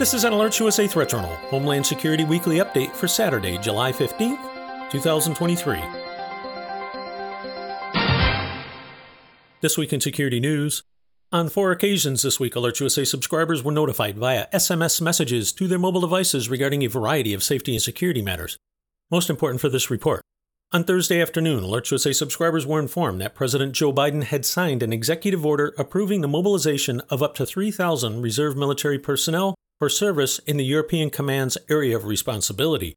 This is an Alerts USA Threat Journal, Homeland Security Weekly Update for Saturday, July 15th, 2023. This week in security news. On four occasions this week, Alerts USA subscribers were notified via SMS messages to their mobile devices regarding a variety of safety and security matters. Most important for this report. On Thursday afternoon, Alerts USA subscribers were informed that President Joe Biden had signed an executive order approving the mobilization of up to 3,000 reserve military personnel for service in the European Command's area of responsibility.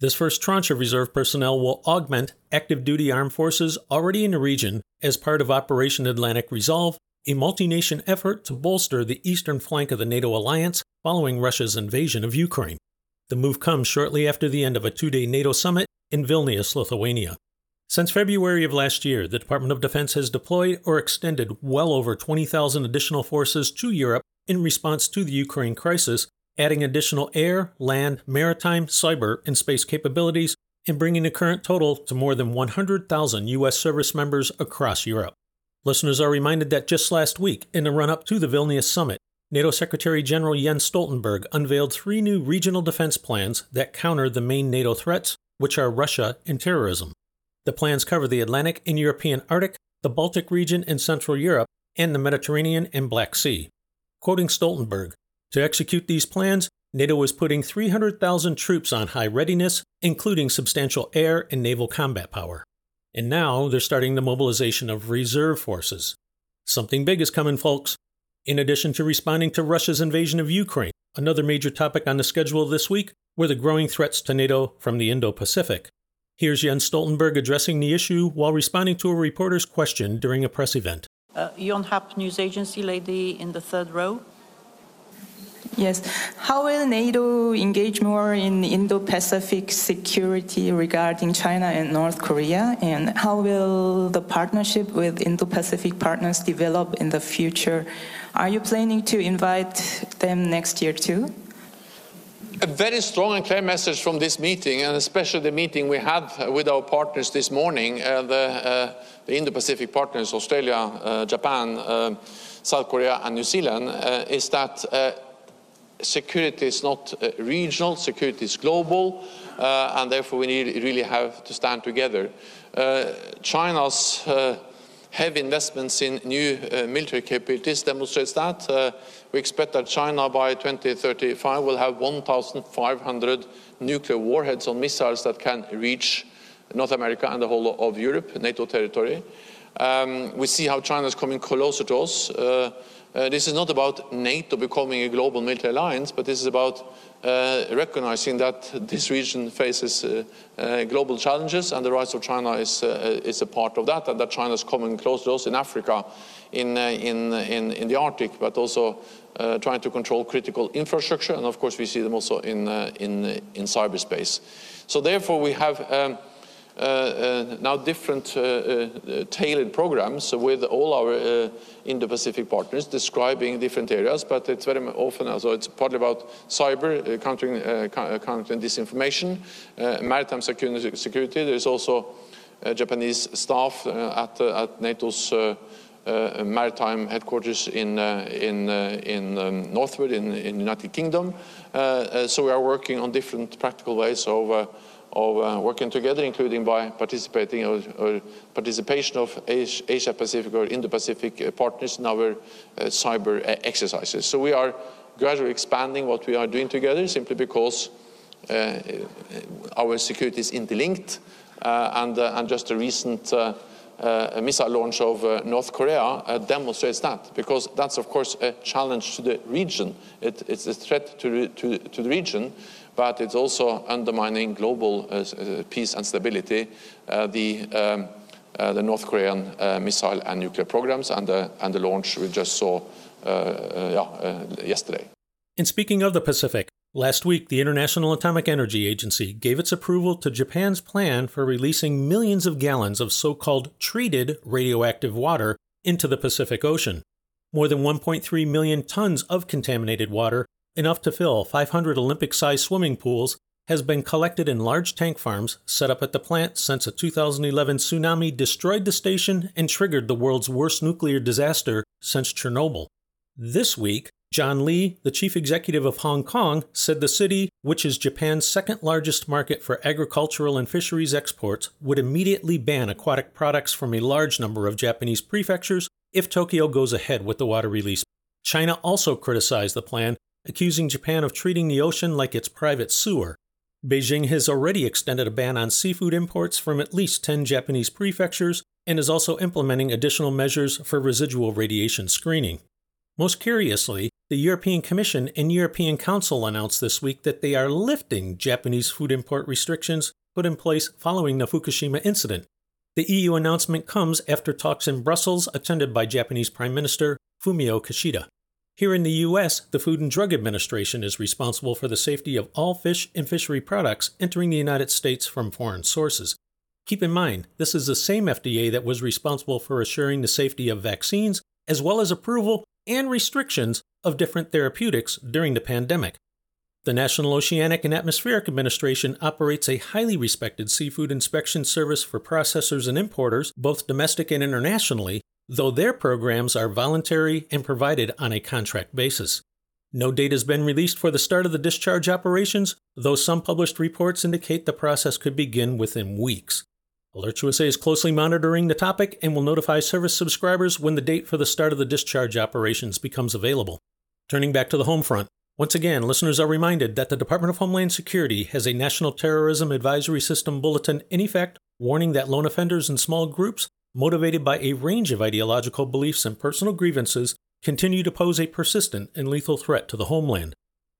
This first tranche of reserve personnel will augment active duty armed forces already in the region as part of Operation Atlantic Resolve, a multi nation effort to bolster the eastern flank of the NATO alliance following Russia's invasion of Ukraine. The move comes shortly after the end of a two day NATO summit in Vilnius, Lithuania. Since February of last year, the Department of Defense has deployed or extended well over 20,000 additional forces to Europe in response to the Ukraine crisis, adding additional air, land, maritime, cyber, and space capabilities, and bringing the current total to more than 100,000 U.S. service members across Europe. Listeners are reminded that just last week, in the run up to the Vilnius summit, NATO Secretary General Jens Stoltenberg unveiled three new regional defense plans that counter the main NATO threats, which are Russia and terrorism. The plans cover the Atlantic and European Arctic, the Baltic region and Central Europe, and the Mediterranean and Black Sea. Quoting Stoltenberg, to execute these plans, NATO is putting 300,000 troops on high readiness, including substantial air and naval combat power. And now they're starting the mobilization of reserve forces. Something big is coming, folks. In addition to responding to Russia's invasion of Ukraine, another major topic on the schedule this week were the growing threats to NATO from the Indo Pacific. Here's Jens Stoltenberg addressing the issue while responding to a reporter's question during a press event. Uh, Yonhap News Agency lady in the third row. Yes. How will NATO engage more in Indo Pacific security regarding China and North Korea? And how will the partnership with Indo Pacific partners develop in the future? Are you planning to invite them next year too? A very strong and clear message from this meeting, and especially the meeting we had with our partners this morning, uh, the, uh, the Indo-Pacific partners, Australia, uh, Japan, uh, South Korea, and New Zealand, uh, is that uh, security is not regional, security is global, and therefore we need, really have to stand together. China's heavy investments in new uh, military capabilities demonstrates that. Uh, we expect that China by 2035 will have 1,500 nuclear warheads on missiles that can reach North America and the whole of Europe, NATO territory. Um, we see how China is coming closer to us. Uh, uh, this is not about NATO becoming a global military alliance, but this is about uh, recognizing that this region faces uh, uh, global challenges and the rise of China is, uh, is a part of that, and that China is coming close to us in Africa, in, uh, in, in, in, the Arctic, but also trying to control critical infrastructure, and of course we see them also in, in, in cyberspace. So therefore we have um, Uh, uh, now different uh, uh tailored programs with all our Indo-Pacific partners describing different areas, but it's very often also it's partly about cyber, countering, countering disinformation, maritime security. There's also Japanese staff at, at NATO's uh, maritime headquarters in uh, in uh, in um, Northwood in the United Kingdom. so we are working on different practical ways of of uh, working together, including by participating or, participation of Asia Pacific or Indo Pacific uh, partners in our uh, cyber uh, exercises. So we are gradually expanding what we are doing together simply because uh, our security is interlinked uh, and just a recent missile launch of North Korea demonstrates that because that's of course a challenge to the region. It, it's a threat to, to, to the region but it's also undermining global uh, uh, peace and stability, uh, the, um, the North Korean missile and nuclear programs and the, and the launch we just saw yeah, yesterday. And speaking of the Pacific, Last week, the International Atomic Energy Agency gave its approval to Japan's plan for releasing millions of gallons of so called treated radioactive water into the Pacific Ocean. More than 1.3 million tons of contaminated water enough to fill 500 Olympic sized swimming pools, has been collected in large tank farms set up at the plant since a 2011 tsunami destroyed the station and triggered the world's worst nuclear disaster since Chernobyl. This week, John Lee, the chief executive of Hong Kong, said the city, which is Japan's second largest market for agricultural and fisheries exports, would immediately ban aquatic products from a large number of Japanese prefectures if Tokyo goes ahead with the water release. China also criticized the plan, accusing Japan of treating the ocean like its private sewer. Beijing has already extended a ban on seafood imports from at least 10 Japanese prefectures and is also implementing additional measures for residual radiation screening. Most curiously, the European Commission and European Council announced this week that they are lifting Japanese food import restrictions put in place following the Fukushima incident. The EU announcement comes after talks in Brussels attended by Japanese Prime Minister Fumio Kishida. Here in the US, the Food and Drug Administration is responsible for the safety of all fish and fishery products entering the United States from foreign sources. Keep in mind, this is the same FDA that was responsible for assuring the safety of vaccines, as well as approval and restrictions of different therapeutics during the pandemic. The National Oceanic and Atmospheric Administration operates a highly respected seafood inspection service for processors and importers, both domestic and internationally, though their programs are voluntary and provided on a contract basis. No date has been released for the start of the discharge operations, though some published reports indicate the process could begin within weeks. AlertsUSA is closely monitoring the topic and will notify service subscribers when the date for the start of the discharge operations becomes available. Turning back to the home front, once again, listeners are reminded that the Department of Homeland Security has a National Terrorism Advisory System bulletin in effect warning that lone offenders and small groups, motivated by a range of ideological beliefs and personal grievances, continue to pose a persistent and lethal threat to the homeland.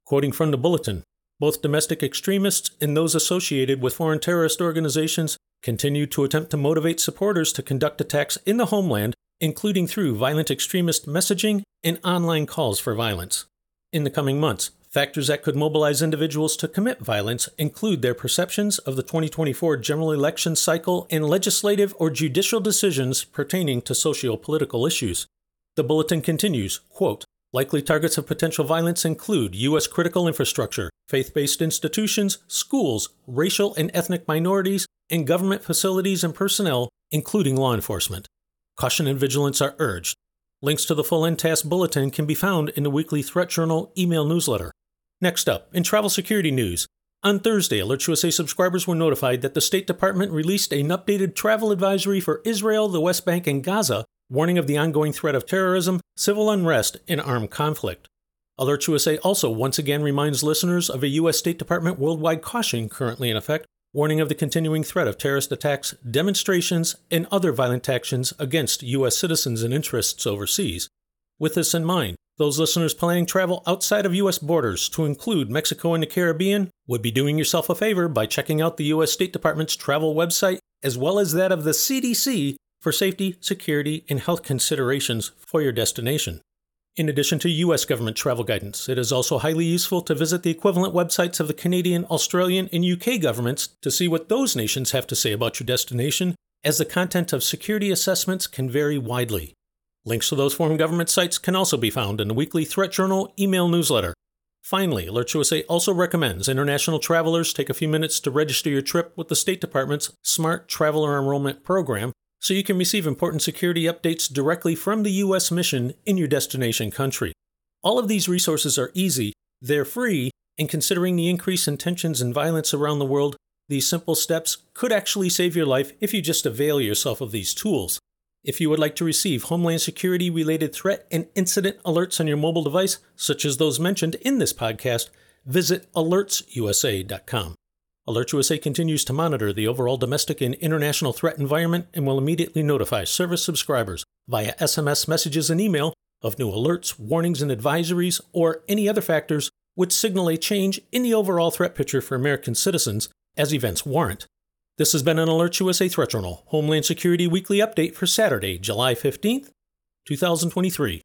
Quoting from the bulletin, both domestic extremists and those associated with foreign terrorist organizations continue to attempt to motivate supporters to conduct attacks in the homeland, including through violent extremist messaging and online calls for violence. In the coming months, factors that could mobilize individuals to commit violence include their perceptions of the 2024 general election cycle and legislative or judicial decisions pertaining to socio political issues. The bulletin continues, quote, Likely targets of potential violence include U.S. critical infrastructure, faith based institutions, schools, racial and ethnic minorities, and government facilities and personnel, including law enforcement. Caution and vigilance are urged. Links to the full NTAS bulletin can be found in the weekly Threat Journal email newsletter. Next up, in travel security news, on Thursday, AlertsUSA subscribers were notified that the State Department released an updated travel advisory for Israel, the West Bank, and Gaza warning of the ongoing threat of terrorism, civil unrest, and armed conflict. AlertsUSA also once again reminds listeners of a U.S. State Department worldwide caution currently in effect, warning of the continuing threat of terrorist attacks, demonstrations, and other violent actions against U.S. citizens and interests overseas. With this in mind, those listeners planning travel outside of U.S. borders, to include Mexico and the Caribbean, would be doing yourself a favor by checking out the U.S. State Department's travel website, as well as that of the CDC, for safety, security, and health considerations for your destination. In addition to U.S. government travel guidance, it is also highly useful to visit the equivalent websites of the Canadian, Australian, and UK governments to see what those nations have to say about your destination, as the content of security assessments can vary widely. Links to those foreign government sites can also be found in the weekly Threat Journal email newsletter. Finally, AlertsUSA also recommends international travelers take a few minutes to register your trip with the State Department's Smart Traveler Enrollment Program so you can receive important security updates directly from the U.S. mission in your destination country. All of these resources are easy, they're free, and considering the increase in tensions and violence around the world, these simple steps could actually save your life if you just avail yourself of these tools. If you would like to receive Homeland Security related threat and incident alerts on your mobile device, such as those mentioned in this podcast, visit alertsusa.com. AlertsUSA continues to monitor the overall domestic and international threat environment and will immediately notify service subscribers via SMS messages and email of new alerts, warnings, and advisories, or any other factors which signal a change in the overall threat picture for American citizens as events warrant. This has been an AlertsUSA Threat Journal Homeland Security Weekly Update for Saturday, July 15th, 2023.